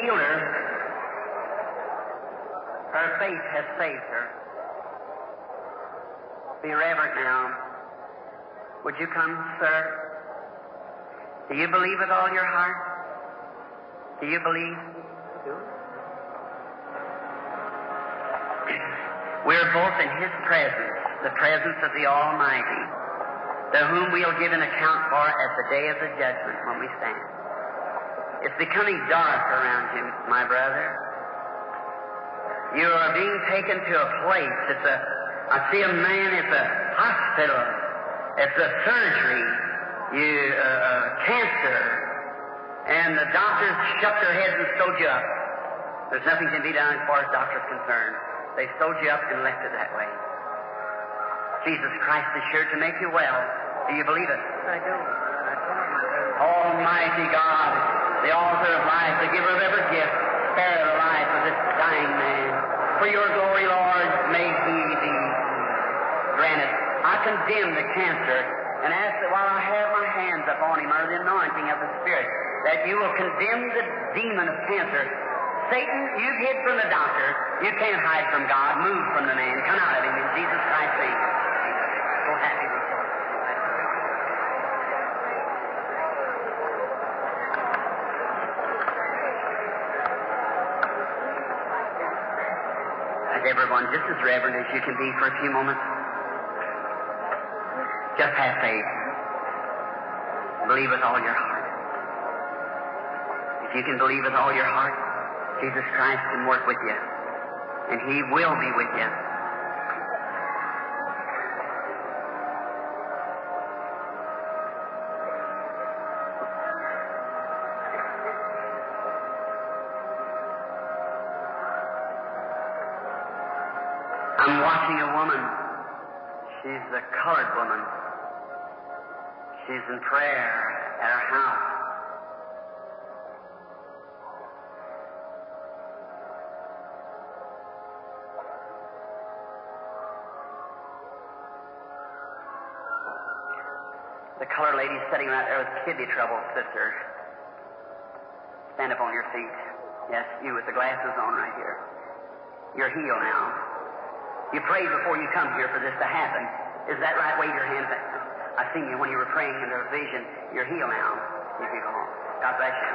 healed her. Her faith has saved her. Be reverent now. Would you come, sir? Do you believe with all your heart? Do you believe? We're both in His presence, the presence of the Almighty, to whom we'll give an account for at the day of the judgment when we stand. It's becoming dark around you, my brother. You are being taken to a place. It's a, I see a man, it's a hospital. It's a surgery. You, uh, uh, cancer. And the doctors shut their heads and sewed you up. There's nothing can be done as far as doctors concerned. They sewed you up and left it that way. Jesus Christ is sure to make you well. Do you believe it? I do. Almighty God, the author of life, the giver of every gift, spare the life of this dying man. For your glory, Lord, may he be granted. I condemn the cancer and ask that while I have my hands upon him under the anointing of the Spirit, that you will condemn the demon of cancer. Satan, you've hid from the doctor. You can't hide from God. Move from the man. Come out of him in Jesus Christ's name. So happy with you. As reverent as you can be for a few moments. Just have faith. Believe with all your heart. If you can believe with all your heart, Jesus Christ can work with you. And He will be with you. She's in prayer at her house. The colored lady sitting right there with kidney trouble, sister. Stand up on your feet. Yes, you with the glasses on right here. You're healed now. You prayed before you come here for this to happen. Is that right? Wave your hand. I seen you when you were praying in the vision. You're healed now. You can go home. God bless you.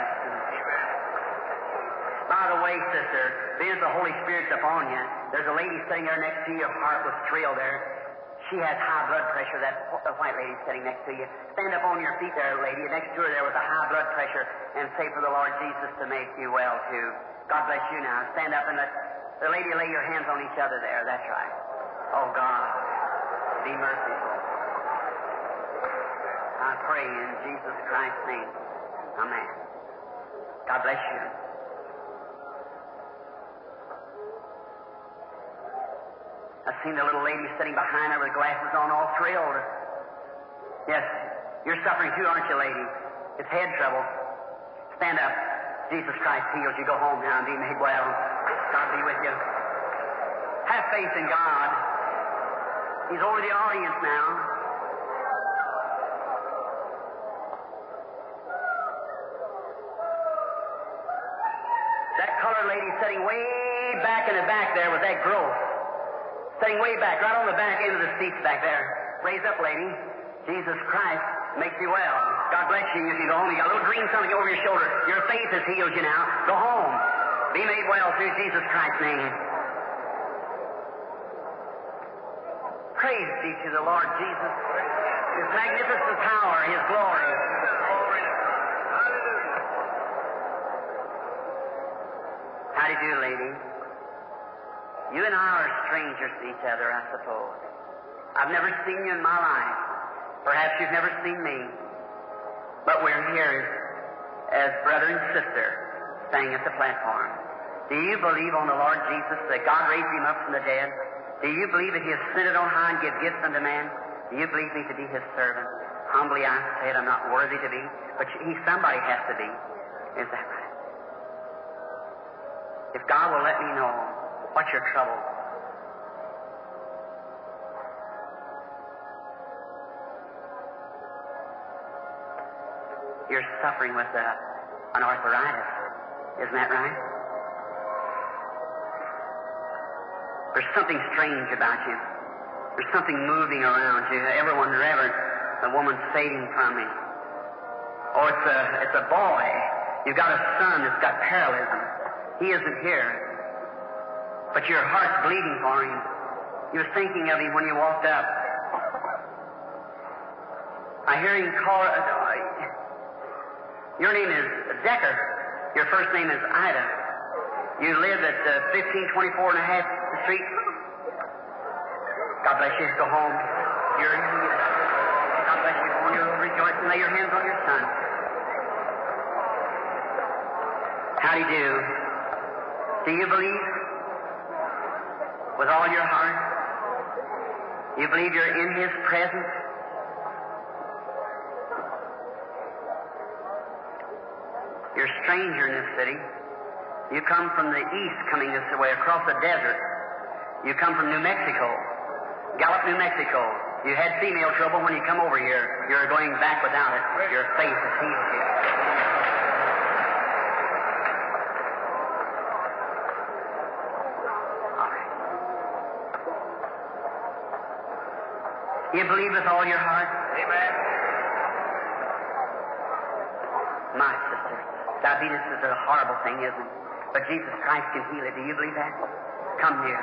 By the way, sister, being the Holy Spirit's upon you, there's a lady sitting there next to you. Her heart was thrilled there. She has high blood pressure. That wh- white lady sitting next to you. Stand up on your feet there, lady. Next to her there was a high blood pressure, and say for the Lord Jesus to make you well too. God bless you now. Stand up and let the lady lay your hands on each other there. That's right. Oh God, be merciful. Pray in Jesus Christ's name. Amen. God bless you. I seen the little lady sitting behind her with glasses on, all thrilled. Yes, you're suffering too, aren't you, lady? It's head trouble. Stand up. Jesus Christ heals you. Go home now and be made well. God be with you. Have faith in God. He's over the audience now. That colored lady sitting way back in the back there with that growth. Sitting way back, right on the back end of the seats back there. Raise up, lady. Jesus Christ makes you well. God bless you you go home. You got a little green something over your shoulder. Your faith has healed you now. Go home. Be made well through Jesus Christ's name. Praise be to the Lord Jesus. His magnificent power, His glory. How you lady? You and I are strangers to each other, I suppose. I've never seen you in my life. Perhaps you've never seen me. But we're here as brother and sister staying at the platform. Do you believe on the Lord Jesus that God raised him up from the dead? Do you believe that he ascended on high and give gifts unto man? Do you believe me to be his servant? Humbly I say it, I'm not worthy to be, but he, somebody has to be. Is that right? If God will let me know what's your trouble, you're suffering with uh, an arthritis. Isn't that right? There's something strange about you. There's something moving around you. Everyone reverent. The woman's fading from me. Or it's a, it's a boy. You've got a son that's got parallelism. He isn't here. But your heart's bleeding for him. You were thinking of him when you walked up. I hear him call. Uh, your name is Decker. Your first name is Ida. You live at uh, 1524 and a half Street. God bless you. Go home. You're, God bless you. Go on. You'll rejoice and lay your hands on your son. How do you do? Do you believe with all your heart? You believe you're in His presence? You're a stranger in this city. You come from the east, coming this way across the desert. You come from New Mexico, Gallup, New Mexico. You had female trouble when you come over here. You're going back without it. Your faith is healed you. You believe with all your heart? Amen. My sister, diabetes is a horrible thing, isn't it? But Jesus Christ can heal it. Do you believe that? Come here.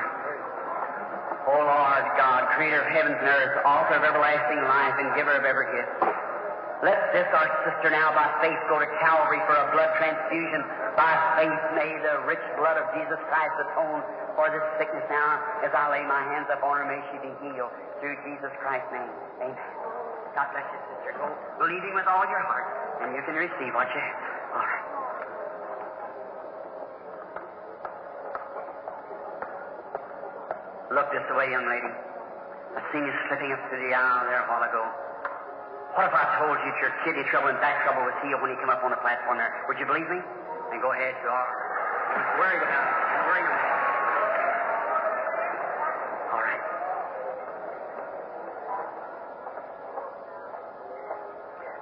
O Lord God, creator of heavens and earth, author of everlasting life, and giver of every gift. Let this, our sister, now by faith go to Calvary for a blood transfusion. By faith may the rich blood of Jesus Christ atone for this sickness now. As I lay my hands upon her, may she be healed through Jesus Christ's name. Amen. God bless you, sister. Go believing with all your heart, and you can receive what you. All right. Look this way, young lady. I seen you slipping up through the aisle there a while ago. What if I told you that your kidney trouble and back trouble was healed when you come up on the platform there? Would you believe me? Then go ahead, are. I'm worried about it. It. All right.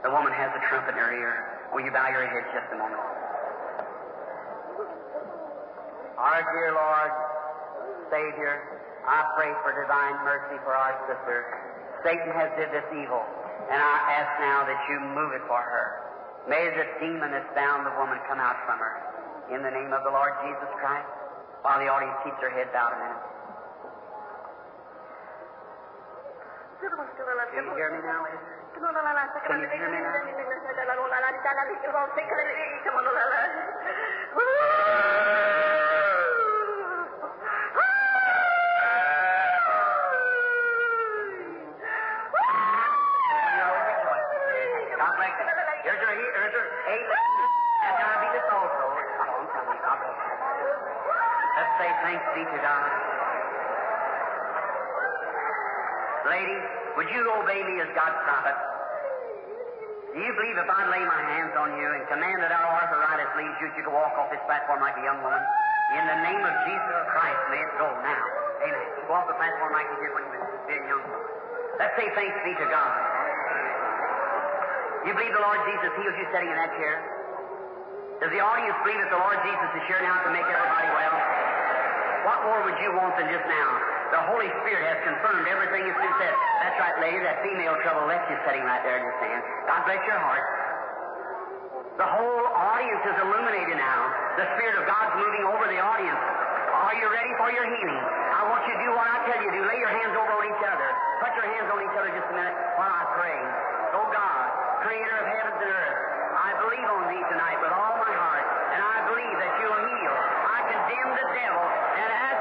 The woman has a trumpet in her ear. Will you bow your head just a moment? Our dear Lord, Savior, I pray for divine mercy for our sister. Satan has did this evil, and I ask now that you move it for her. May the demon that's bound the woman come out from her. In the name of the Lord Jesus Christ, while the audience keeps their heads bowed a minute. Can you hear me now? Can you hear me now? God bless you. Here's your, here's your eight. And diabetes also. Oh, I'm telling you, God bless you. Let's say thanks be. Ladies, would you obey me as God's prophet? Do you believe if I lay my hands on you and command that our arthritis leaves you, you can walk off this platform like a young woman? In the name of Jesus Christ, may it go now. Amen. Go off the platform like you did when you were being young. Let's say thanks be to God. You believe the Lord Jesus healed you sitting in that chair? Does the audience believe that the Lord Jesus is here now to make everybody well? What more would you want than just now? The Holy Spirit has confirmed everything that's been said. That's right, lady. That female trouble left you sitting right there just stand. God bless your heart. The whole audience is illuminated now. The Spirit of God's moving over the audience. Are you ready for your healing? I want you to do what I tell you to do. Lay your hands over on each other. Put your hands on each other just a minute while I pray. Oh God, creator of heavens and earth, I believe on thee tonight with all my heart, and I believe that you'll heal. I condemn the devil and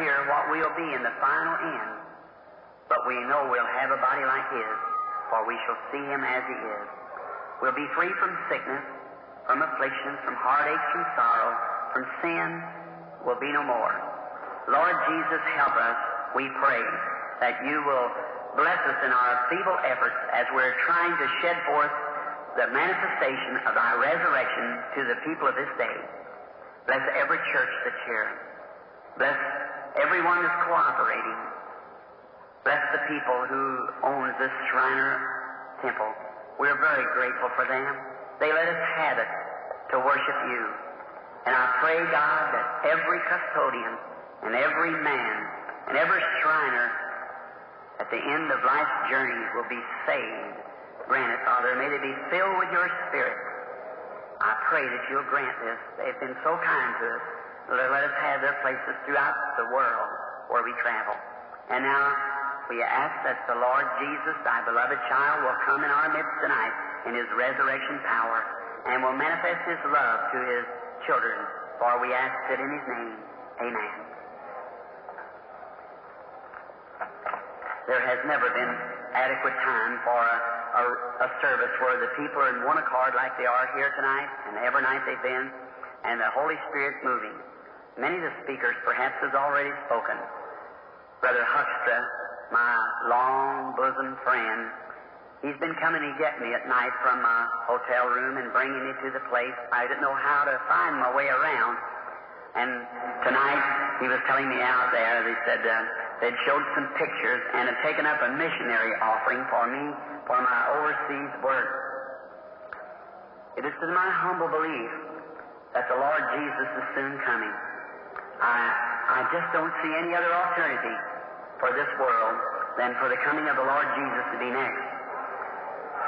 appear what we'll be in the final end, but we know we'll have a body like His, for we shall see Him as He is. We'll be free from sickness, from affliction, from heartache, from sorrow, from sin, will be no more. Lord Jesus, help us, we pray, that you will bless us in our feeble efforts as we're trying to shed forth the manifestation of thy resurrection to the people of this day. Bless every church that's here. Bless everyone is cooperating. Bless the people who own this Shriner Temple. We're very grateful for them. They let us have it to worship you. And I pray, God, that every custodian and every man and every Shriner at the end of life's journey will be saved. Grant it, Father. May they be filled with your Spirit. I pray that you'll grant this. They've been so kind to us. Let us have their places throughout the world where we travel. And now we ask that the Lord Jesus, thy beloved child, will come in our midst tonight in his resurrection power and will manifest his love to his children. For we ask it in his name. Amen. There has never been adequate time for a, a, a, service where the people are in one accord like they are here tonight and every night they've been, and the Holy Spirit moving. Many of the speakers perhaps has already spoken. Brother Huckstra, my long bosom friend, he's been coming to get me at night from my hotel room and bringing me to the place. I didn't know how to find my way around. And tonight he was telling me out there, they said, uh, They'd showed some pictures and had taken up a missionary offering for me for my overseas work. It is to my humble belief that the Lord Jesus is soon coming. I, I just don't see any other alternative for this world than for the coming of the Lord Jesus to be next.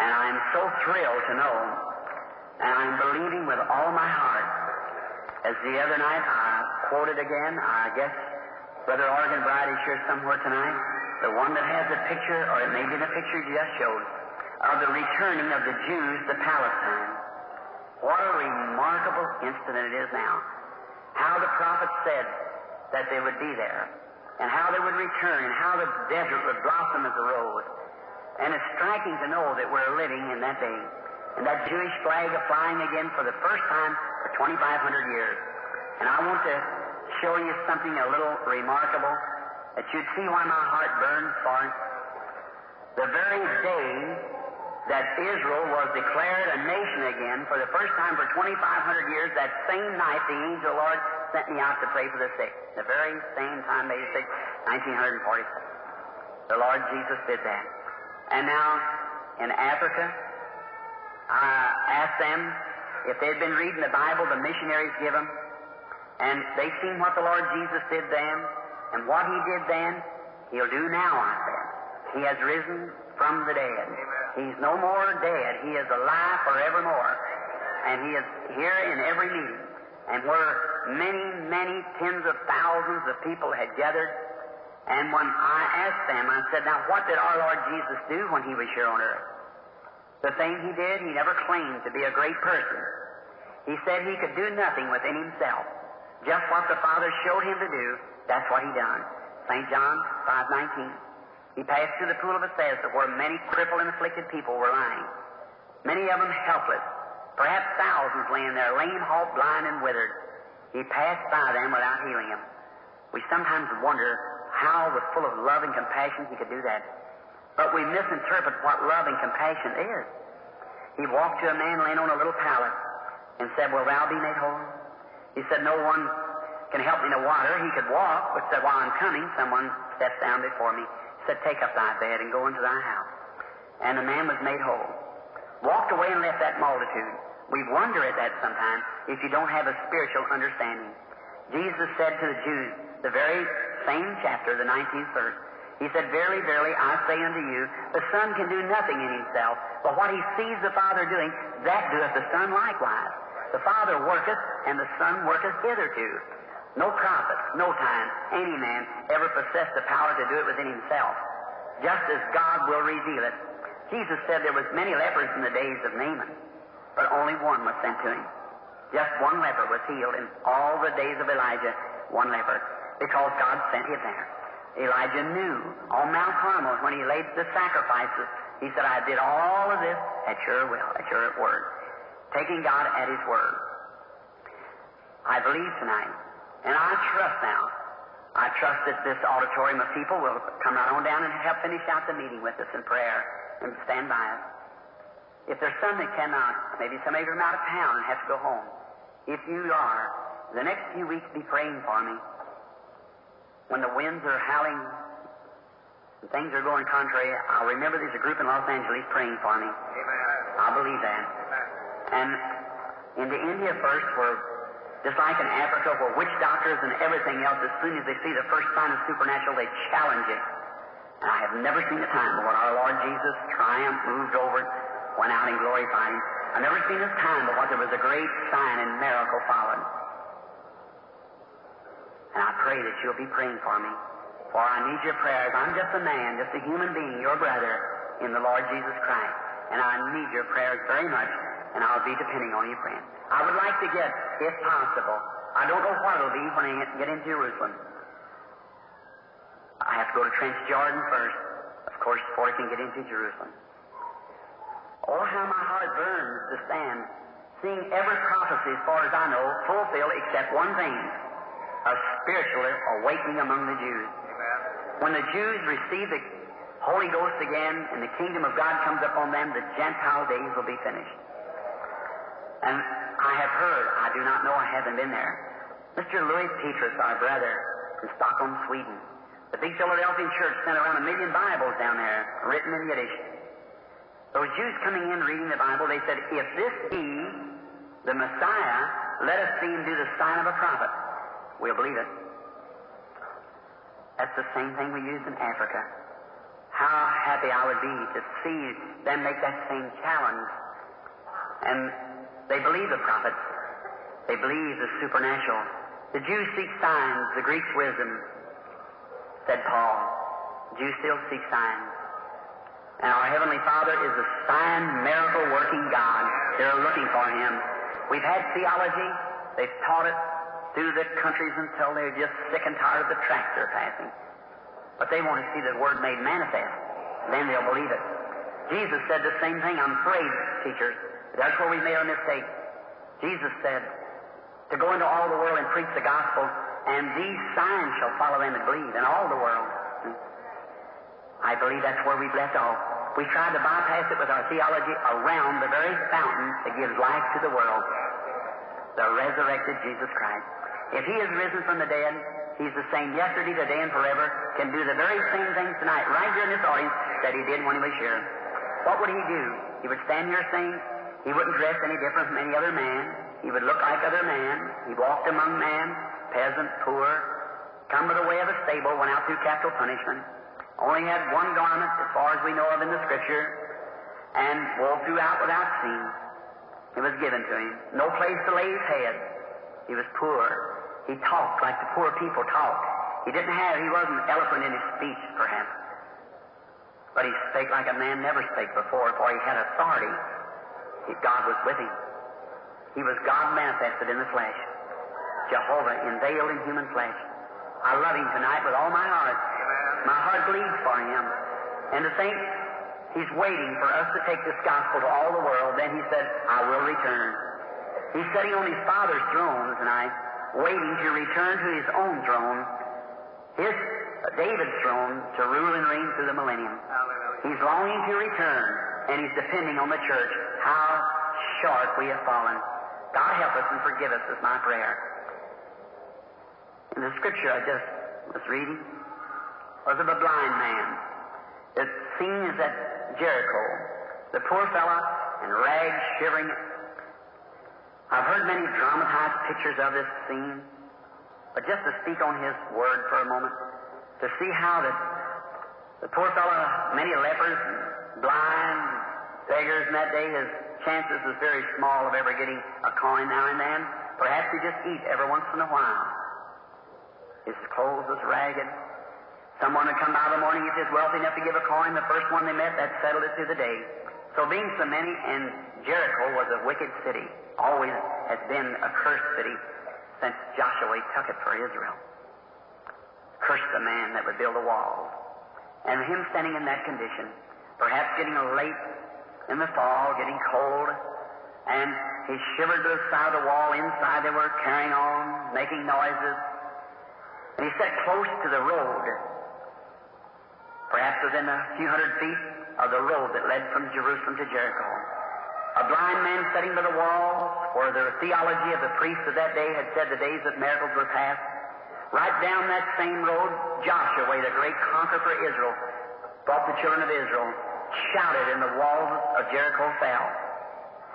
And I'm so thrilled to know, and I'm believing with all my heart. As the other night I quoted again, I guess Brother Arganbright is here somewhere tonight. The one that has the picture, or it may be the picture you just showed, of the returning of the Jews to Palestine. What a remarkable incident it is now. How the prophet said that they would be there, and how they would return, and how the desert would blossom as a rose. And it's striking to know that we're living in that day. And that Jewish flag is flying again for the first time for 2,500 years. And I want to show you something a little remarkable that you'd see why my heart burns for. The very day that Israel was declared a nation again for the first time for 2,500 years, that same night the angel Lord sent me out to pray for the sick. The very same time, May 6, 1947. The Lord Jesus did that. And now, in Africa, I asked them if they'd been reading the Bible the missionaries give them, and they seen what the Lord Jesus did then, and what He did then, He'll do now, I said. He has risen from the dead. He's no more dead. He is alive forevermore. And He is here in every meeting. And where many, many tens of thousands of people had gathered, and when I asked them, I said, Now, what did our Lord Jesus do when He was here on earth? The thing He did, He never claimed to be a great person. He said He could do nothing within Himself. Just what the Father showed him to do, that's what he done. St. John 5.19. He passed through the pool of Bethesda where many crippled and afflicted people were lying. Many of them helpless. Perhaps thousands laying there, lame, halt, blind, and withered. He passed by them without healing them. We sometimes wonder how, with full of love and compassion, he could do that. But we misinterpret what love and compassion is. He walked to a man laying on a little pallet and said, Will thou be made whole? He said, No one can help me to water. He could walk, but said, While I'm coming, someone stepped down before me. Said, Take up thy bed and go into thy house. And the man was made whole. Walked away and left that multitude. We wonder at that sometimes if you don't have a spiritual understanding. Jesus said to the Jews, the very same chapter, the 19th verse, he said, Verily, verily, I say unto you, the Son can do nothing in himself, but what he sees the Father doing, that doeth the Son likewise. The Father worketh, and the Son worketh hitherto. No prophet, no time, any man ever possessed the power to do it within himself, just as God will reveal it. Jesus said there was many lepers in the days of Naaman, but only one was sent to him. Just one leper was healed in all the days of Elijah, one leper, because God sent him there. Elijah knew on Mount Carmel when he laid the sacrifices, he said, I did all of this at your will, at your word, taking God at his word. I believe tonight, and I trust now, I trust that this auditorium of people will come right on down and help finish out the meeting with us in prayer and stand by us. If there's some that cannot, maybe some of somebody from out of town and have to go home. If you are, the next few weeks be praying for me. When the winds are howling and things are going contrary, I'll remember there's a group in Los Angeles praying for me. Amen. I'll believe that. And into India first, where just like in Africa, where witch doctors and everything else, as soon as they see the first sign of supernatural, they challenge it. And I have never seen a time when our Lord Jesus triumphed, moved over, went out and glorified Him. I've never seen a time but what there was a great sign and miracle followed. And I pray that you'll be praying for me. For I need your prayers. I'm just a man, just a human being, your brother in the Lord Jesus Christ. And I need your prayers very much, and I'll be depending on you praying. I would like to get, if possible, I don't know what it'll be when I get into Jerusalem. I have to go to Trench Jordan first, of course, before I can get into Jerusalem. Oh, how my heart burns to stand, seeing every prophecy, as far as I know, fulfilled except one thing a spiritual awakening among the Jews. Amen. When the Jews receive the Holy Ghost again and the kingdom of God comes upon them, the Gentile days will be finished. And I have heard, I do not know, I haven't been there. Mr. Lewi Pethrus, our brother from Stockholm, Sweden, the big Philadelphian church sent around a million Bibles down there, written in Yiddish. Those Jews coming in reading the Bible, they said, If this be the Messiah, let us see him do the sign of a prophet. We'll believe it. That's the same thing we used in Africa. How happy I would be to see them make that same challenge. And they believe the prophets. They believe the supernatural. The Jews seek signs, the Greeks wisdom, said Paul. Jews still seek signs. And our Heavenly Father is a sign, miracle working God. They're looking for Him. We've had theology. They've taught it through the countries until they're just sick and tired of the tracks they're passing. But they want to see the Word made manifest. Then they'll believe it. Jesus said the same thing. I'm afraid, teachers. That's where we made a mistake. Jesus said to go into all the world and preach the gospel, and these signs shall follow them that believe in all the world. I believe that's where we've left off. We tried to bypass it with our theology around the very fountain that gives life to the world the resurrected Jesus Christ. If He is risen from the dead, He's the same yesterday, today, and forever, can do the very same things tonight, right here in this audience, that He did when He was here. What would He do? He would stand here saying, He wouldn't dress any different from any other man. He would look like other men. He walked among men, peasant, poor, come by the way of a stable, went out through capital punishment. Only had one garment, as far as we know of in the Scripture, and wove throughout without seam. It was given to him. No place to lay his head. He was poor. He talked like the poor people talk. He didn't have, he wasn't eloquent in his speech, perhaps. But he spake like a man never spake before, for he had authority. He, God was with him. He was God manifested in the flesh. Jehovah unveiled in human flesh. I love him tonight with all my heart. My heart bleeds for him. And to think He's waiting for us to take this gospel to all the world. Then he said, I will return. He's sitting on his Father's throne tonight, waiting to return to his own throne, his uh, David's throne, to rule and reign through the millennium. Hallelujah. He's longing to return, and he's depending on the church. How short we have fallen. God help us and forgive us is my prayer. In the scripture I just was reading was of a blind man that is at Jericho. The poor fellow in rags, shivering. I've heard many dramatized pictures of this scene. But just to speak on his word for a moment, to see how that the poor fellow, many lepers, blind, beggars in that day, his chances was very small of ever getting a coin now and then. Perhaps he just eat every once in a while. His clothes was ragged. Someone would come by the morning if he's wealthy enough to give a coin. The first one they met, that settled it through the day. So being so many, and Jericho was a wicked city, always has been a cursed city since Joshua took it for Israel. Cursed the man that would build a wall. And him standing in that condition, perhaps getting a late in the fall, getting cold, and he shivered to the side of the wall. Inside they were carrying on, making noises. And he sat close to the road, perhaps within a few hundred feet of the road that led from Jerusalem to Jericho. A blind man sitting by the wall, where the theology of the priests of that day had said the days of miracles were past. Right down that same road, Joshua, the great conqueror for Israel, brought the children of Israel, shouted, and the walls of Jericho fell.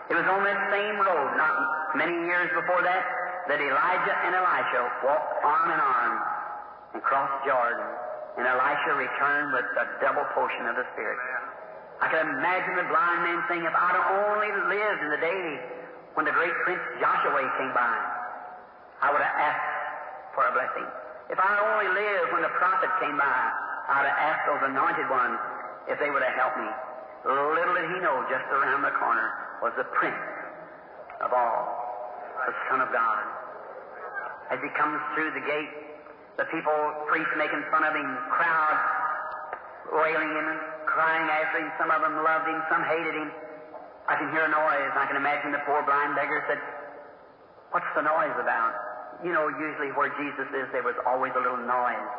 It was on that same road, not many years before that, that Elijah and Elisha walked arm in arm and crossed Jordan, and Elisha returned with a double portion of the Spirit. I can imagine the blind man saying, if I'd only lived in the day when the great Prince Joshua came by, I would have asked for a blessing. If I only lived when the prophet came by, I'd have asked those anointed ones if they would have helped me. Little did he know, just around the corner was the Prince of all, the Son of God. As he comes through the gate, the people, priests making fun of him, crowd wailing him, crying after him. Some of them loved him, some hated him. I can hear a noise. I can imagine the poor blind beggar said, What's the noise about? You know, usually where Jesus is, there was always a little noise,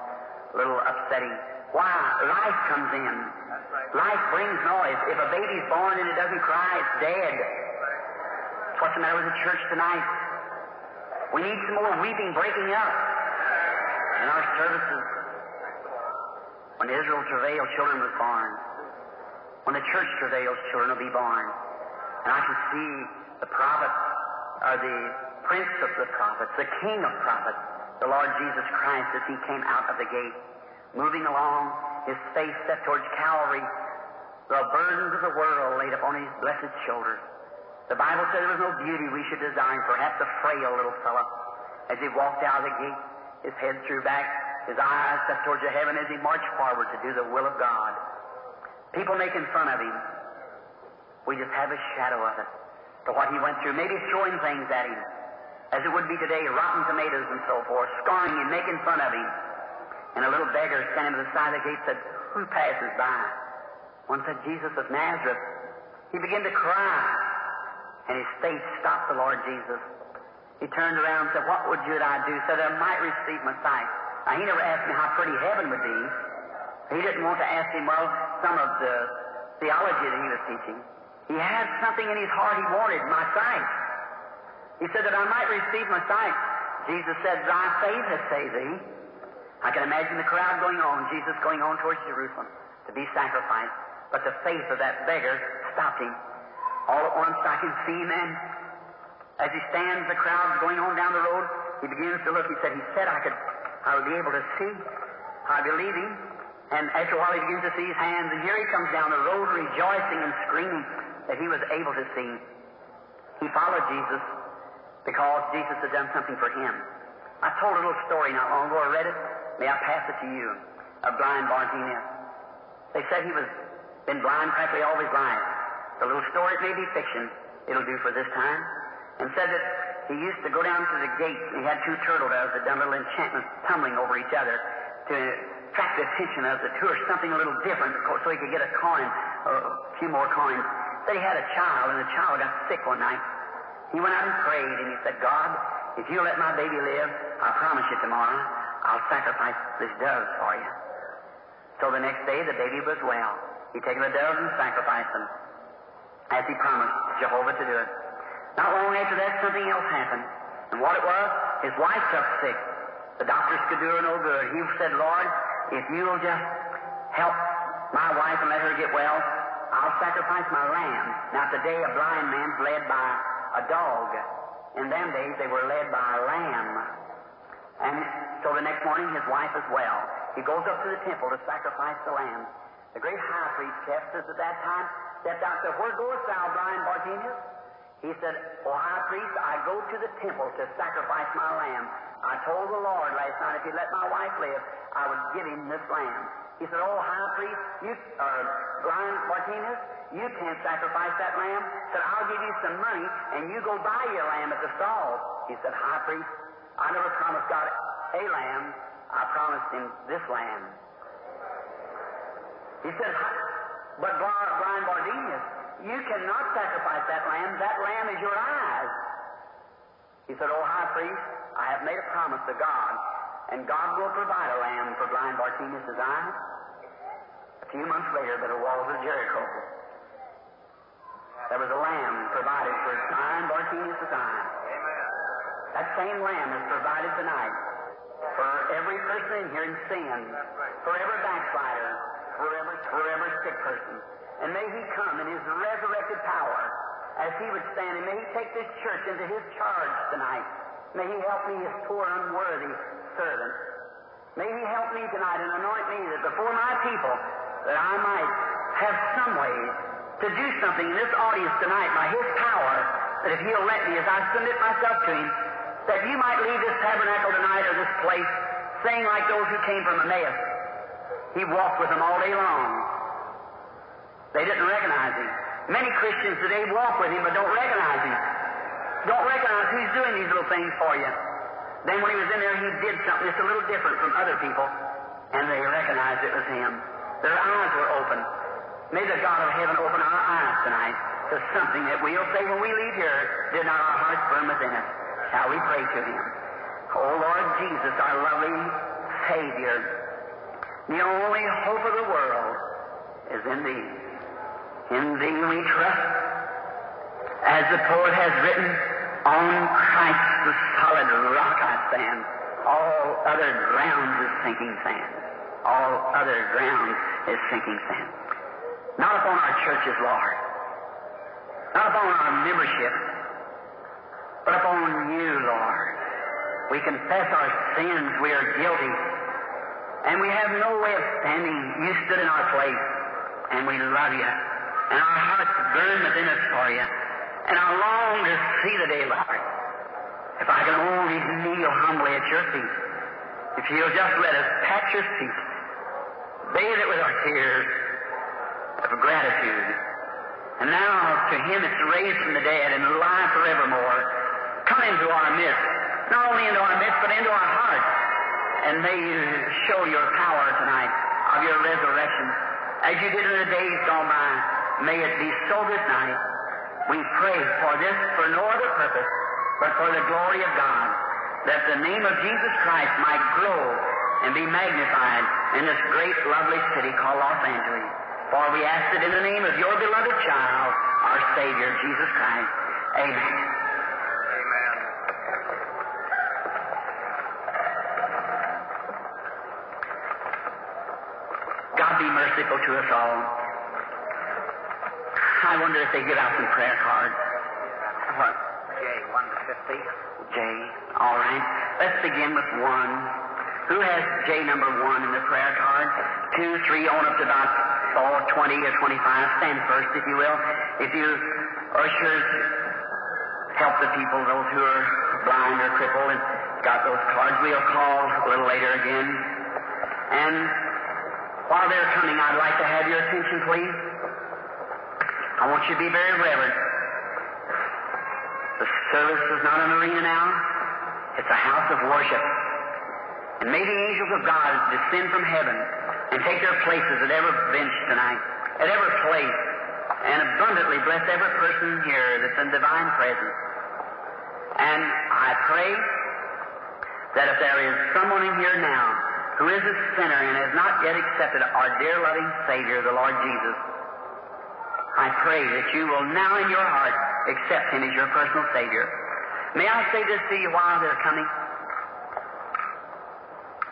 a little upsetting. Why? Life comes in. Life brings noise. If a baby's born and it doesn't cry, it's dead. What's the matter with the church tonight? We need some more weeping breaking up in our services. When Israel travailed, children was born. When the church travails, children will be born. And I can see the prophet, or the prince of the prophets, the king of prophets, the Lord Jesus Christ, as he came out of the gate, moving along, his face set towards Calvary, the burdens of the world laid upon his blessed shoulders. The Bible said there was no beauty we should desire, perhaps a frail little fellow. As he walked out of the gate, his head threw back, his eyes set towards the heaven as he marched forward to do the will of God. People making fun of him. We just have a shadow of it to what he went through, maybe throwing things at him, as it would be today, rotten tomatoes and so forth, scorning him, making fun of him. And a little beggar standing by the side of the gate said, Who passes by? One said, Jesus of Nazareth. He began to cry, and his face stopped the Lord Jesus. He turned around and said, What would you I do so that I might receive my sight? Now, he never asked me how pretty heaven would be. He didn't want to ask him, well, some of the theology that he was teaching. He had something in his heart he wanted, my sight. He said that I might receive my sight. Jesus said, Thy faith has saved thee. I can imagine the crowd going on, Jesus going on towards Jerusalem to be sacrificed. But the faith of that beggar stopped him. All at once I can see him and as he stands, the crowd going on down the road, he begins to look. He said, He said I could I would be able to see. I believe him. And after a while he begins to see his hands, and here he comes down the road rejoicing and screaming that he was able to see. He followed Jesus because Jesus had done something for him. I told a little story not long ago. I read it. May I pass it to you? Of blind Bartimaeus. They said he was been blind practically all his life. The little story, may be fiction. It'll do for this time. And said that he used to go down to the gate and he had two turtle doves that done little enchantments tumbling over each other to attract the attention of the tourist, something a little different so he could get a coin, a few more coins. Said he had a child and the child got sick one night. He went out and prayed and he said, God, if you let my baby live, I promise you tomorrow I'll sacrifice this dove for you. So the next day the baby was well. He taken the doves and sacrificed them as he promised Jehovah to do it. Not long after that, something else happened. And what it was, his wife got sick. The doctors could do her no good. He said, Lord, if you'll just help my wife and let her get well, I'll sacrifice my lamb. Now today a blind man's led by a dog. In them days they were led by a lamb. And So the next morning his wife is well. He goes up to the temple to sacrifice the lamb. The great high priest, Caiaphas, at that time, stepped out and said, Where goest thou, blind Bartimaeus? He said, O high priest, I go to the temple to sacrifice my lamb. I told the Lord last night if he'd let my wife live, I would give him this lamb. He said, Oh, high priest, you, uh, blind Bartimaeus, you can't sacrifice that lamb. He said, I'll give you some money, and you go buy your lamb at the stall. He said, High priest, I never promised God a lamb. I promised him this lamb. He said, But blind Bartimaeus, you cannot sacrifice that lamb. That lamb is your eyes. He said, Oh, high priest, I have made a promise to God, and God will provide a lamb for blind Bartimaeus' eyes. A few months later, by the walls of Jericho, there was a lamb provided for blind Bartimaeus' eyes. That same lamb is provided tonight for every person in here in sin, for every backslider, for every, for every sick person. And may he come in his resurrected power as he would stand, and may he take this church into his charge tonight. May he help me, his poor, unworthy servant. May he help me tonight and anoint me that before my people, that I might have some way to do something in this audience tonight by his power, that if he'll let me, as I submit myself to him, that you might leave this tabernacle tonight or this place saying like those who came from Emmaus. He walked with them all day long. They didn't recognize him. Many Christians today walk with him but don't recognize him. Don't recognize who's doing these little things for you. Then when he was in there, he did something just a little different from other people, and they recognized it was him. Their eyes were open. May the God of heaven open our eyes tonight to something that we'll say when we leave here, did not our hearts burn within us? Shall we pray to him? Oh Lord Jesus, our loving Savior, the only hope of the world is in Thee. In Thee we trust. As the poet has written, on Christ the solid rock I stand. All other ground is sinking sand. All other ground is sinking sand. Not upon our churches, Lord. Not upon our membership, but upon you, Lord. We confess our sins. We are guilty. And we have no way of standing. You stood in our place. And we love you. And our hearts burn within us for you. And I long to see the day, Lord. If I can only kneel humbly at your feet. If you'll just let us pat your feet. Bathe it with our tears of gratitude. And now to him it's raised from the dead and alive forevermore. Come into our midst. Not only into our midst, but into our hearts. And may you show your power tonight of your resurrection. As you did in the days gone by, may it be so this night. We pray for this for no other purpose, but for the glory of God, that the name of Jesus Christ might grow and be magnified in this great, lovely city called Los Angeles. For we ask it in the name of your beloved child, our Savior, Jesus Christ. Amen. God merciful to us all. I wonder if they give out some prayer cards. What? J, 1 to 50. J. All right. Let's begin with one. Who has J number one in the prayer card? Two, three, on up to about four, 20 or 25. Stand first, if you will. If you ushers help the people, those who are blind or crippled and got those cards, we'll call a little later again. And while they're coming, I'd like to have your attention, please. I want you to be very reverent. The service is not an arena now. It's a house of worship. And may the angels of God descend from heaven and take their places at every bench tonight, at every place, and abundantly bless every person here that's in divine presence. And I pray that if there is someone in here now who is a sinner and has not yet accepted our dear loving Savior, the Lord Jesus, I pray that you will now in your heart accept Him as your personal Savior. May I say this to you while they're coming?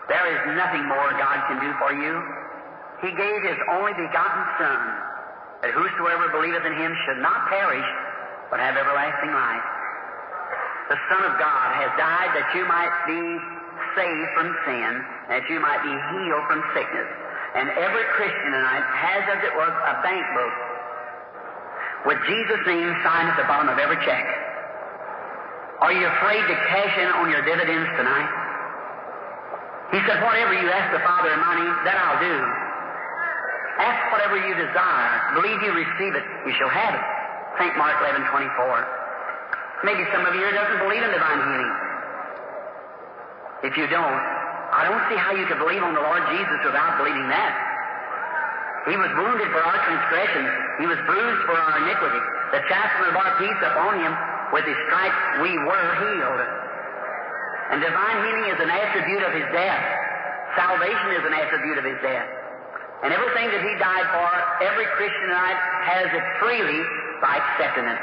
There is nothing more God can do for you. He gave His only begotten Son, that whosoever believeth in Him should not perish, but have everlasting life. The Son of God has died that you might be saved from sin, that you might be healed from sickness. And every Christian tonight has, as it was, a bank book with Jesus' name signed at the bottom of every check. Are you afraid to cash in on your dividends tonight? He said, Whatever you ask the Father in my name, that I'll do. Ask whatever you desire. Believe you receive it, you shall have it. St. Mark 11, 24. Maybe some of you doesn't believe in divine healing. If you don't, I don't see how you could believe on the Lord Jesus without believing that. He was wounded for our transgressions. He was bruised for our iniquity. The chastisement of our peace upon him. With his stripes we were healed. And divine healing is an attribute of his death. Salvation is an attribute of his death. And everything that he died for, every Christian tonight has it freely by accepting it.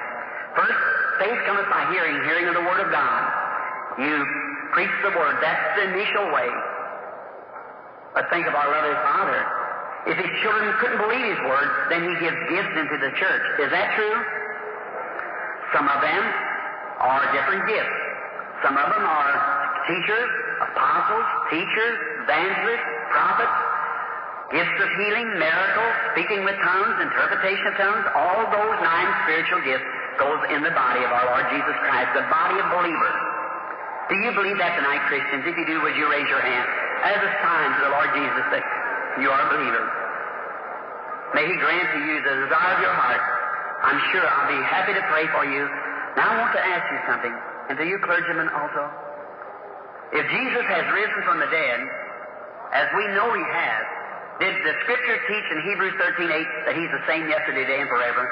First, faith cometh by hearing, hearing of the Word of God. You preach the Word. That's the initial way. But think of our loving Father. If his children couldn't believe his Word, then he gives gifts into the church. Is that true? Some of them are different gifts. Some of them are teachers, apostles, teachers, evangelists, prophets, gifts of healing, miracles, speaking with tongues, interpretation of tongues, all those nine spiritual gifts goes in the body of our Lord Jesus Christ, the body of believers. Do you believe that tonight, Christians? If you do, would you raise your hand as a sign to the Lord Jesus that you are a believer? May He grant to you the desire of your heart. I'm sure I'll be happy to pray for you. Now I want to ask you something, and to you clergymen also. If Jesus has risen from the dead, as we know He has, did the Scripture teach in Hebrews 13:8 that He's the same yesterday, today, and forever?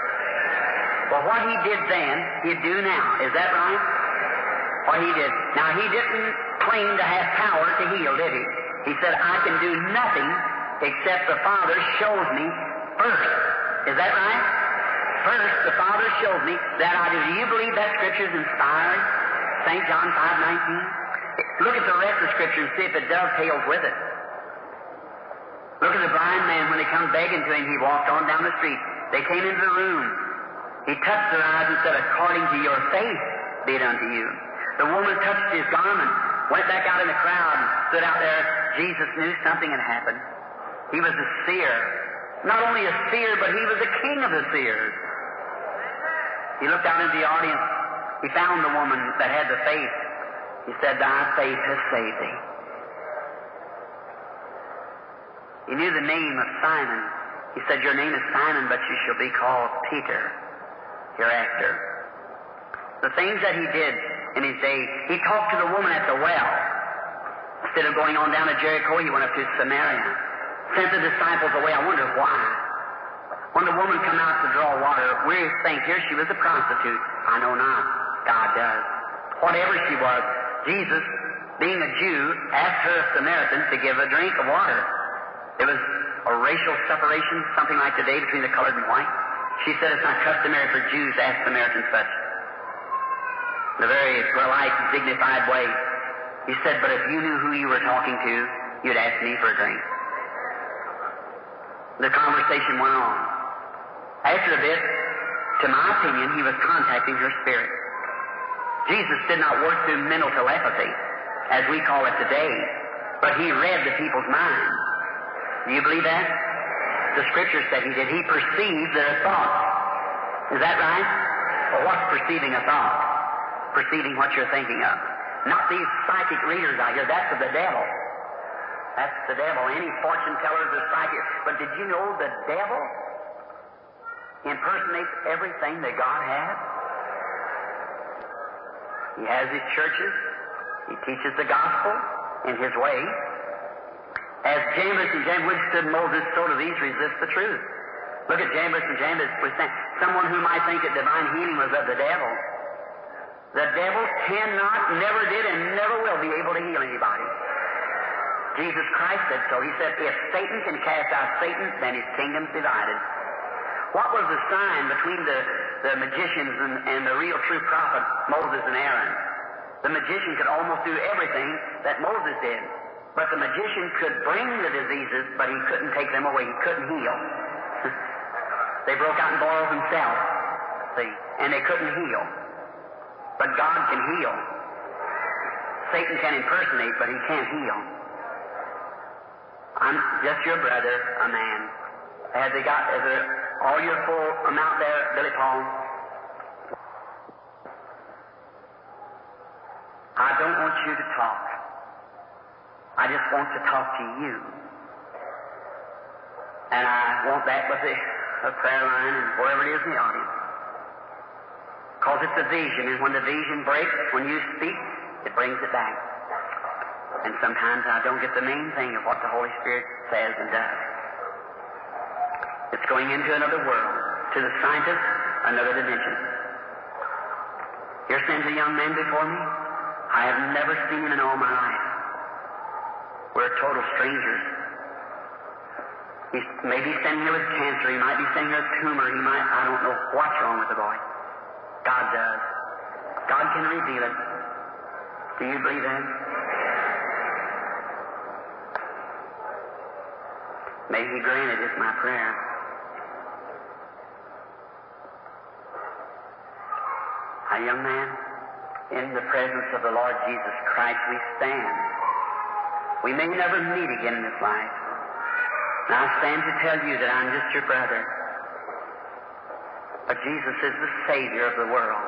Well, what He did then, He'd do now. Is that right? What He did. Now, He didn't claim to have power to heal, did He? He said, I can do nothing except the Father shows me first. Is that right? First, the Father showed me that I do. Do you believe that Scripture is inspired? St. John 5:19. Look at the rest of Scripture and see if it dovetails with it. Look at the blind man when they come begging to him. He walked on down the street. They came into the room. He touched their eyes and said, "According to your faith, be it unto you." The woman touched his garment, went back out in the crowd, and stood out there. Jesus knew something had happened. He was a seer. Not only a seer, but he was the king of the seers. He looked out into the audience. He found the woman that had the faith. He said, Thy faith has saved thee. He knew the name of Simon. He said, Your name is Simon, but you shall be called Peter hereafter. The things that he did in his day, he talked to the woman at the well. Instead of going on down to Jericho, he went up to Samaria. Sent the disciples away. I wonder why. When the woman come out to draw water, we think here she was a prostitute. I know not. God does. Whatever she was, Jesus, being a Jew, asked her, a Samaritan, to give a drink of water. There was a racial separation, something like today, between the colored and white. She said it's not customary for Jews to ask Samaritans such. In a very polite, dignified way. He said, but if you knew who you were talking to, you'd ask me for a drink. The conversation went on. After a bit, to my opinion, he was contacting her spirit. Jesus did not work through mental telepathy, as we call it today, but he read the people's minds. Do you believe that? The scripture said he did. He perceived their thoughts. Is that right? Well, what's perceiving a thought? Perceiving what you're thinking of. Not these psychic readers out here. That's of the devil. That's the devil. Any fortune tellers or psychic. But did you know the devil impersonates everything that God has? He has his churches. He teaches the gospel in his way. As Jannes and Jambres withstood Moses, so do these resist the truth. Look at Jambres and withstand. Someone who might think that divine healing was of the devil. The devil cannot, never did, and never will be able to heal anybody. Jesus Christ said so. He said, if Satan can cast out Satan, then his kingdom's divided. What was the sign between the, the magicians and, and the real true prophet, Moses and Aaron? The magician could almost do everything that Moses did. But the magician could bring the diseases, but he couldn't take them away. He couldn't heal. they broke out in boils themselves, see, and they couldn't heal. But God can heal. Satan can impersonate, but he can't heal. I'm just your brother, a man. Has they got is there all your full amount there, Billy Paul? I don't want you to talk. I just want to talk to you. And I want that with the, prayer line and wherever it is in the audience. Because it's a vision, and when the vision breaks, when you speak, it brings it back. And sometimes I don't get the main thing of what the Holy Spirit says and does. It's going into another world. To the scientist, another dimension. Here stands a young man before me. I have never seen him in all my life. We're total strangers. He's maybe standing here with cancer. He might be standing here with tumor. He might, I don't know what's wrong with the boy. God can reveal it. Do you believe that? May He grant it is my prayer. A young man, in the presence of the Lord Jesus Christ we stand. We may never meet again in this life. And I stand to tell you that I'm just your brother. But Jesus is the Savior of the world.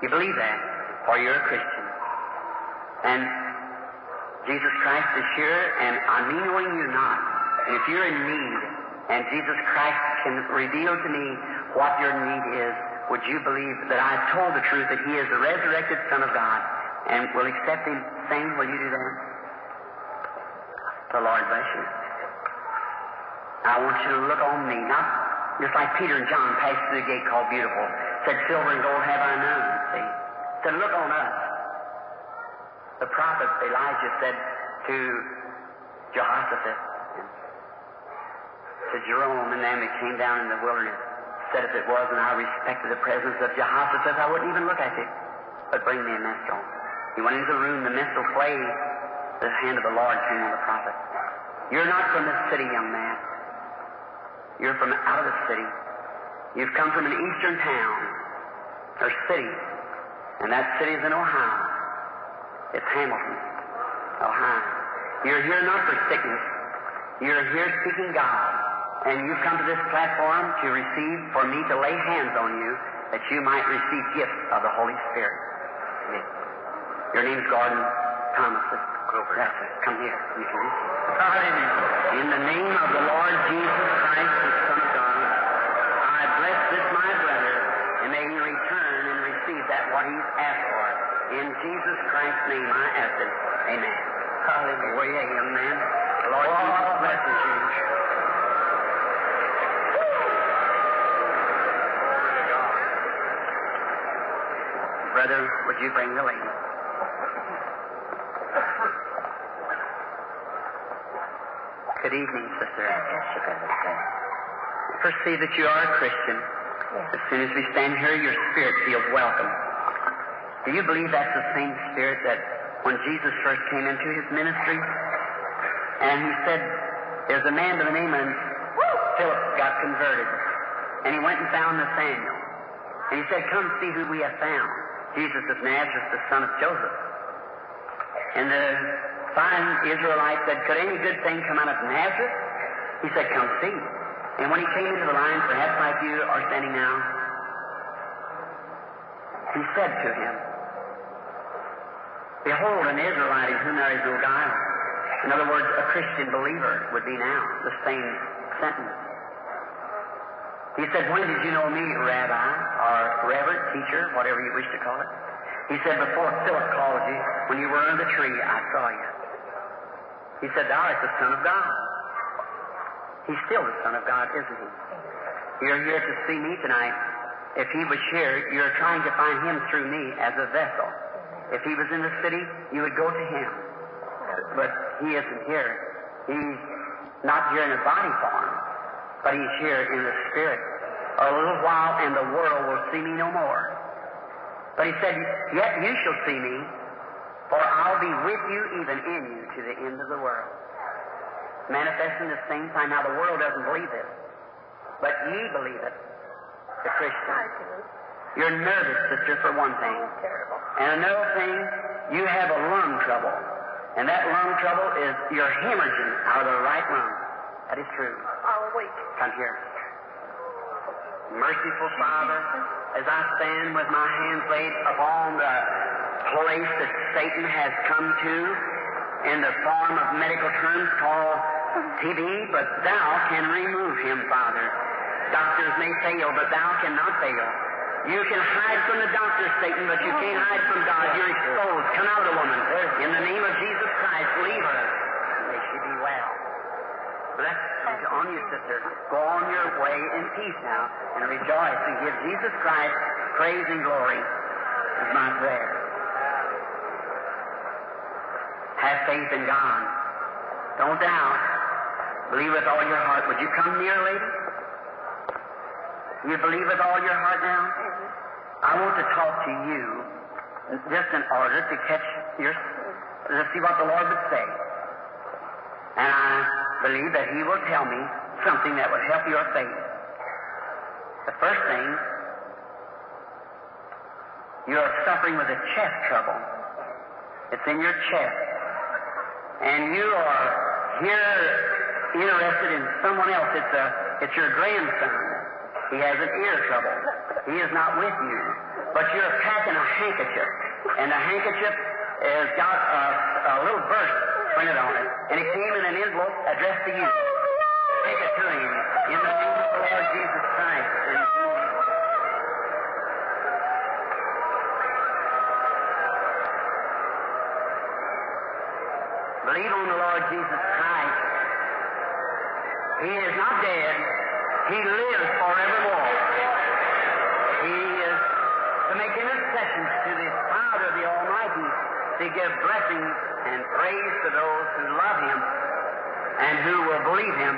You believe that, or you're a Christian. And Jesus Christ is here, and I mean knowing you're not. And if you're in need, and Jesus Christ can reveal to me what your need is, would you believe that I've told the truth that He is the resurrected Son of God, and will accept Him Same, will you do that? The Lord bless you. I want you to look on me, not just like Peter and John passed through the gate called Beautiful. Said, Silver and gold have I none. See? Said, look on us. The prophet Elijah said to Jehoshaphat, to Jehoram and them that came down in the wilderness, said if it was and I respected the presence of Jehoshaphat, I wouldn't even look at it, but bring me a minstrel. He went into the room, the minstrel played, the hand of the Lord came on the prophet. You're not from this city, young man. You're from out of the city. You've come from an eastern town or city, and that city is in Ohio. It's Hamilton, Ohio. You're here not for sickness. You're here seeking God, and you've come to this platform to receive, for me to lay hands on you, that you might receive gifts of the Holy Spirit. Your name's Gordon Thomas. Grover. That's it. Come here. Can receive. In the name of the Lord Jesus Christ, the Son of God, I bless this my brother, and may he return and receive that what he's asked for. In Jesus Christ's name I ask it. Amen. Hallelujah. Well, yeah, young man. The Lord Jesus blesses you. Brother, would you bring the lady? Good evening, sister. Perceive that you are a Christian. As soon as we stand here, your spirit feels welcome. Do you believe that's the same spirit that when Jesus first came into his ministry, and he said, there's a man by the name of Philip got converted, and he went and found Nathaniel. And he said, come see who we have found. Jesus of Nazareth, the son of Joseph. And the fine Israelite said, Could any good thing come out of Nazareth? He said, Come see. And when he came into the line, perhaps like you are standing now, he said to him, Behold, an Israelite in whom there is no guile. In other words, a Christian believer would be now the same sentence. He said, When did you know me, Rabbi, or Reverend, teacher, whatever you wish to call it? He said, Before Philip called you, when you were under the tree, I saw you. He said, Thou art the Son of God. He's still the Son of God, isn't he? You're here to see me tonight. If he was here, you're trying to find him through me as a vessel. If he was in the city, you would go to him. But he isn't here. He's not here in a body form, but he's here in the spirit. A little while, and the world will see me no more. But he said, Yet you shall see me, for I'll be with you, even in you, to the end of the world. Manifesting the same time. Now, the world doesn't believe this, but ye believe it, the Christian. You're nervous, sister, for one thing. Terrible. And another thing, You have a lung trouble. And that lung trouble is you're hemorrhaging out of the right lung. That is true. I'll wait. Come here. Merciful Father, as I stand with my hands laid upon the place that Satan has come to in the form of medical terms called TB, but thou can remove him, Father. Doctors may fail, but thou cannot fail. You can hide from the doctor, Satan, but you can't hide from God. You're exposed. Come out, woman. In the name of Jesus Christ, leave her. May she be well. Bless on you, sister. Go on your way in peace now and rejoice and give Jesus Christ praise and glory is my prayer. Have faith in God. Don't doubt. Believe with all your heart. Would you come near, lady? You believe with all your heart now? I want to talk to you just in order to catch your, to see what the Lord would say. And I believe that He will tell me something that would help your faith. The first thing, you're suffering with a chest trouble. It's in your chest. And you are here interested in someone else. It's, a, it's your grandson. He has an ear trouble. He is not with you. But you're packing a handkerchief. And the handkerchief has got a, a little verse printed on it. And it came in an envelope addressed to you. Take it to him in the name of the Lord Jesus Christ. And believe on the Lord Jesus Christ. He is not dead. He lives forevermore. He is to make intercessions to the Father, of the Almighty, to give blessings and praise to those who love Him and who will believe Him.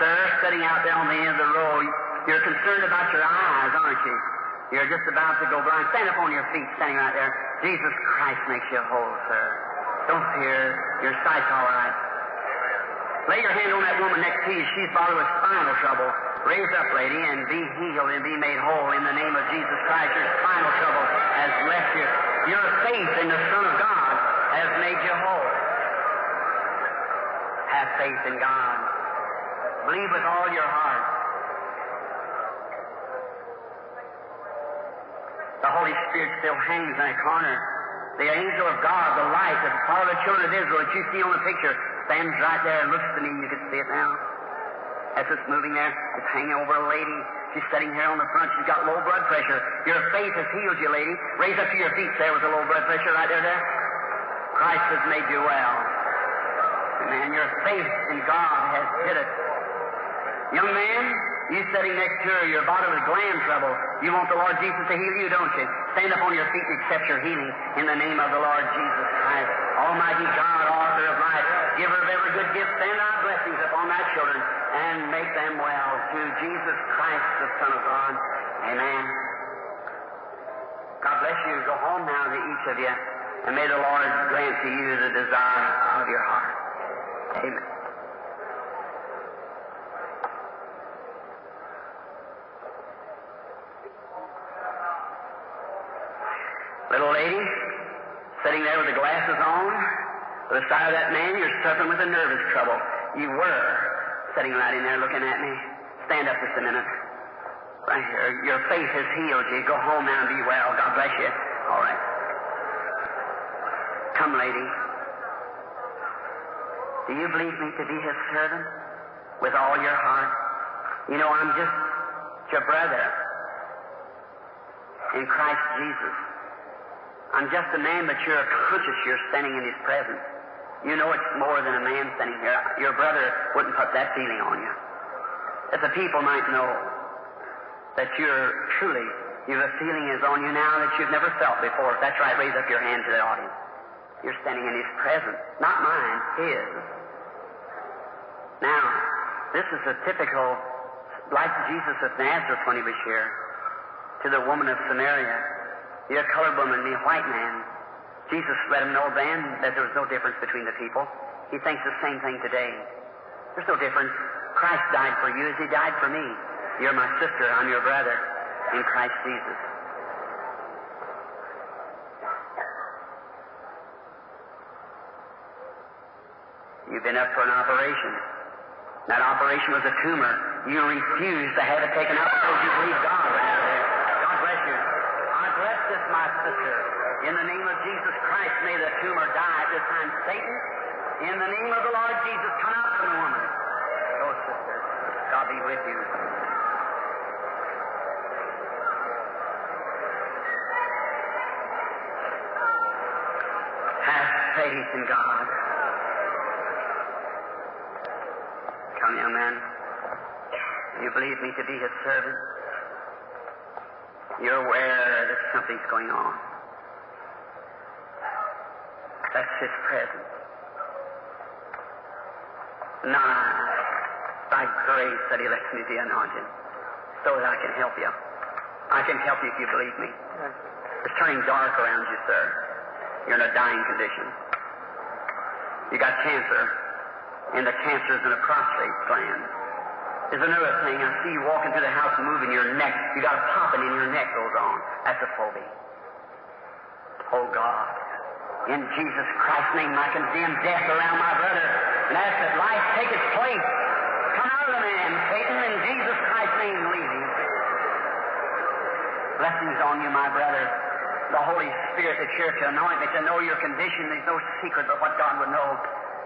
Sir, sitting out there on the end of the road, you're concerned about your eyes, aren't you? You're just about to go blind. Stand up on your feet, standing right there. Jesus Christ makes you whole, sir. Don't fear. Your sight's all right. Lay your hand on that woman next to you. She's bothered with spinal trouble. Raise up, lady, and be healed and be made whole in the name of Jesus Christ. Your spinal trouble has left you. Your faith in the Son of God has made you whole. Have faith in God. Believe with all your heart. Spirit still hangs in a corner. The angel of God, the light, that all the children of Israel that you see on the picture, stands right there and looks to me. You can see it now. As it's moving there, it's hanging over a lady. She's sitting here on the front. She's got low blood pressure. Your faith has healed you, lady. Raise up to your feet there with the low blood pressure right there, there. Christ has made you well. Amen. Your faith in God has did it. Young man, you sitting next to her, bothered with gland trouble. You want the Lord Jesus to heal you, don't you? Stand up on your feet and accept your healing in the name of the Lord Jesus Christ. Almighty God, author of life, giver of every good gift, send thy blessings upon thy children and make them well. through Jesus Christ, the Son of God. Amen. God bless you. Go home now to each of you, and may the Lord grant to you the desire of your heart. Amen. Little lady, sitting there with the glasses on, to the side of that man, you're suffering with a nervous trouble. You were sitting right in there looking at me. Stand up just a minute. Right here. Uh, your faith has healed you. Go home now and be well. God bless you. All right. Come, lady. Do you believe me to be his servant with all your heart? You know, I'm just your brother in Christ Jesus. I'm just a man, but you're conscious you're standing in his presence. You know it's more than a man standing here. Your brother wouldn't put that feeling on you. That the people might know that you're truly, you've a feeling is on you now that you've never felt before. If that's right, raise up your hand to the audience. You're standing in his presence. Not mine, his. Now, this is a typical, like Jesus of Nazareth when he was here, to the woman of Samaria. You're a colored woman, me a white man. Jesus let him know then that there was no difference between the people. He thinks the same thing today. There's no difference. Christ died for you as He died for me. You're my sister. I'm your brother in Christ Jesus. You've been up for an operation. That operation was a tumor. You refused to have it taken out because you believe God right there. God bless you. I bless this, my sister. In the name of Jesus Christ, may the tumor die this time. Satan, in the name of the Lord Jesus, come out from the woman. Go, sister. God be with you. Have faith in God. Come, young man. You believe me to be his servant. You're aware that something's going on. That's his presence. Now, by grace that he lets me be anointed so that I can help you. I can help you if you believe me. It's turning dark around you, sir. You're in a dying condition. You got cancer, and the cancer's in a prostate gland. There's another thing. I see you walking through the house moving your neck. You got a popping in your neck goes on. That's a phobia. Oh God. In Jesus Christ's name, I condemn death around my brother and ask that life take its place. Come out of the man, Satan, in Jesus Christ's name, leave him. Blessings on you, my brother. The Holy Spirit that's here to anoint me, to know your condition. There's no secret but what God would know.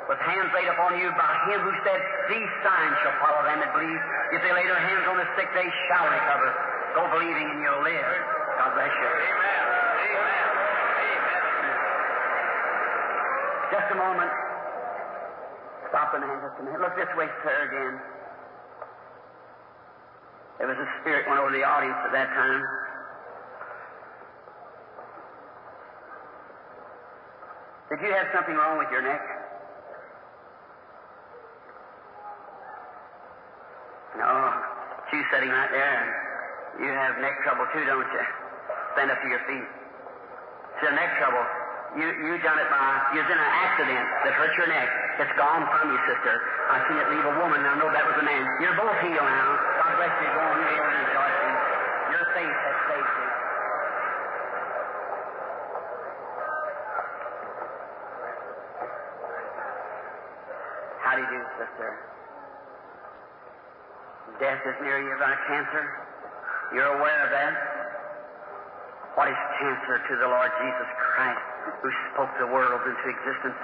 With hands laid upon you by Him who said, These signs shall follow them that believe. If they lay their hands on the sick, they shall recover. Go believing and you'll live. God bless you. Amen. Amen. Amen. Just a moment. Stop the man just a minute. Look this way, sir, again. There was a spirit went over the audience at that time. Did you have something wrong with your neck? No. You sitting right there. You have neck trouble too, don't you? Stand up to your feet. It's your neck trouble. You you done it by you was in an accident that hurt your neck. It's gone from you, sister. I seen it leave a woman. I know that was a man. You're both healed now. God bless you. Go on, you're rejoicing. Your faith has saved you. How do you do, sister? Death is near you by cancer. You're aware of that? What is cancer to the Lord Jesus Christ, who spoke the world into existence?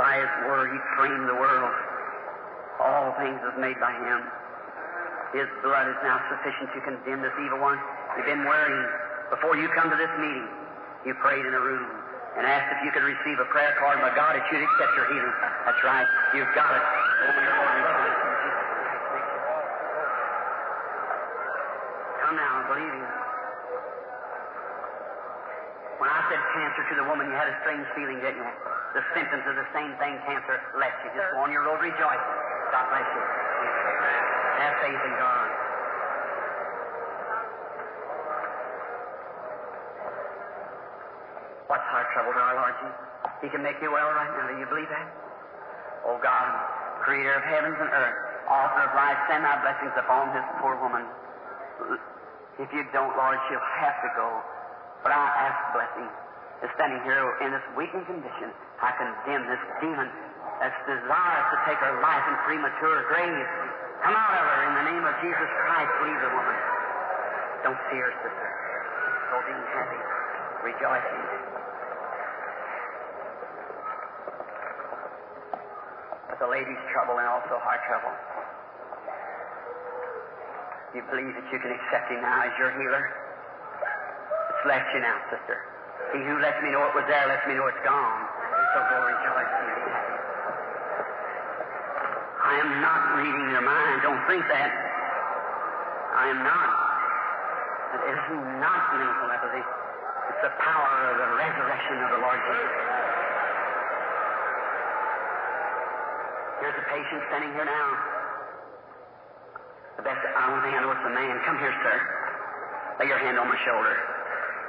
By His Word, He framed the world. All things was made by Him. His blood is now sufficient to condemn this evil one. You've been worrying. Before you come to this meeting, you prayed in a room and asked if you could receive a prayer card by God that you'd accept your healing. That's right. You've got it. Open your Lord and Christ in Jesus Christ. Make it. Come now, believe Him. When I said cancer to the woman, you had a strange feeling, didn't you? The symptoms of the same thing cancer left you. Just go on your road rejoicing. God bless you. Have faith in God. What's heart trouble to our Lord Jesus? He can make you well right now. Do you believe that? Oh God, creator of heavens and earth, author of life, send thy blessings upon this poor woman. If you don't, Lord, she'll have to go. But I ask blessing. Is standing here in this weakened condition, I condemn this demon that's desirous to take her life in premature grave. Come out of her in the name of Jesus Christ. Leave the woman. Don't her, sister. Go being happy, rejoicing. But the lady's trouble and also heart trouble. You believe that you can accept him now as your healer? It's left you now, sister. He who lets me know it was there lets me know it's gone. So go rejoice be. I am not reading your mind. Don't think that. I am not. It is not mental telepathy. It's the power of the resurrection of the Lord Jesus. Here's a patient standing here now. The best, I don't think I know it's a man. Come here, sir. Lay your hand on my shoulder.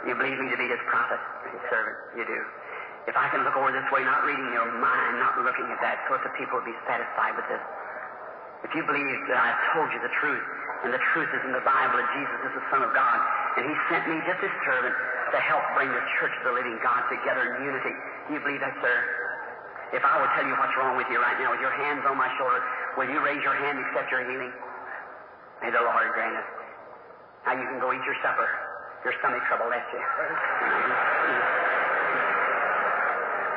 You believe me to be his prophet, his servant. You do. If I can look over this way, not reading your mind, not looking at that, so that the people would be satisfied with this. If you believe that I've told you the truth, and the truth is in the Bible that Jesus is the Son of God, and He sent me just as servant to help bring the church of the living God together in unity. Do you believe that, sir? If I would tell you what's wrong with you right now, with your hands on my shoulder, will you raise your hand and accept your healing? May the Lord grant it. Now you can go eat your supper. Your stomach trouble left you.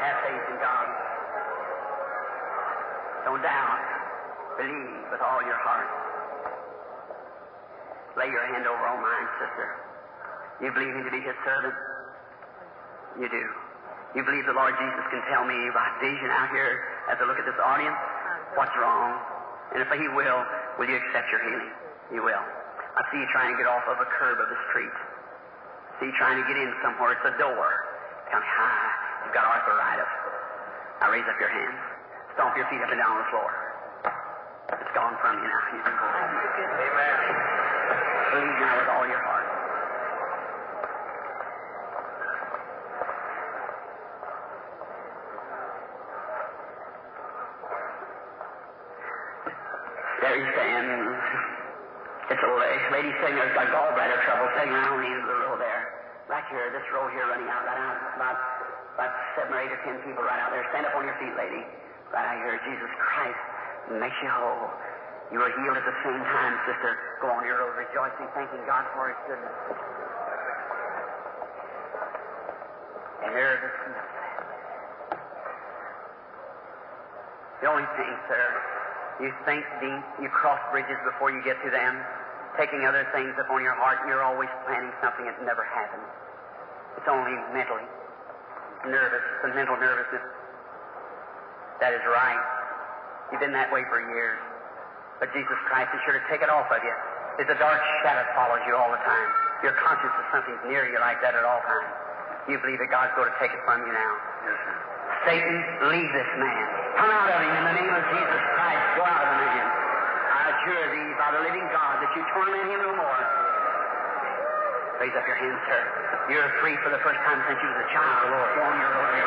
Have faith in God. Don't doubt. Believe with all your heart. Lay your hand over on mine, sister. You believe me to be his servant? You do. You believe the Lord Jesus can tell me by vision out here as I look at this audience what's wrong? And if he will, will you accept your healing? You will. I see you trying to get off of a curb of the street. I see trying to get in somewhere. It's a door. Kind of high. You've got arthritis. Now raise up your hands. Stomp your feet up and down on the floor. It's gone from you now. You can go home. Oh, Amen. Believe now with all your heart. There he stands. It's a la- lady sitting there, got gallbladder trouble, on the end of the row there. Right here, this row here running out, right out, about, about seven or eight or ten people right out there. Stand up on your feet, lady. Right out here, Jesus Christ makes you whole. You were healed at the same time, sister. Go on your road rejoicing, thanking God for His goodness. And upset. The only thing, sir, you think deep, you cross bridges before you get to them, taking other things upon your heart, and you're always planning something that never happens. It's only mentally. Nervous, it's a mental nervousness. That is right. You've been that way for years. But Jesus Christ is sure to take it off of you. There's a dark shadow that follows you all the time. You're conscious that something's near you like that at all times. You believe that God's going to take it from you now. Satan, leave this man. Come out of him in the name of Jesus Christ. Go out of the man. I adjure thee by the living God that you torment him no more. Raise up your hands, sir. You're free for the first time since you was a child, oh, Lord. Go on your road.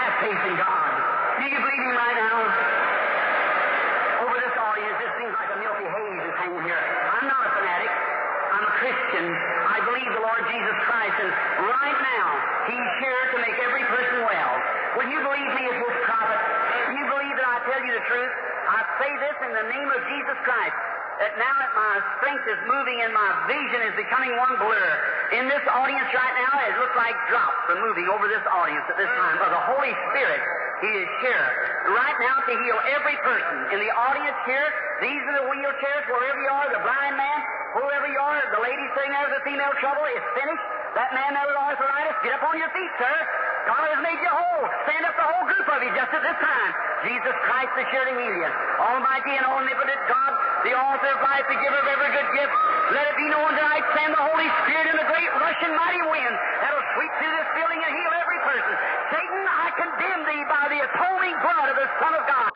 Have faith in God. Do you believe him right now? Over this audience, this seems like a milky haze is hanging here. I'm not a fanatic. I'm a Christian. I believe the Lord Jesus Christ, and right now, He's here to make every person well. Will you believe me as His prophet? Do you believe that I tell you the truth? Say this in the name of Jesus Christ. That now that my strength is moving and my vision is becoming one blur. In this audience right now, it looks like drops are moving over this audience at this time. But the Holy Spirit, He is here right now to heal every person. In the audience here, these are the wheelchairs, wherever you are, the blind man, whoever you are, the lady sitting there with the female trouble is finished. That man there with arthritis, get up on your feet, sir. God has made you whole. Stand up the whole group of you just at this time. Jesus Christ to heal you. Almighty and omnipotent God, the author of life, the giver of every good gift. Let it be known tonight, send the Holy Spirit in the great rushing mighty wind that'll sweep through this building and heal every person. Satan, I condemn thee by the atoning blood of the Son of God.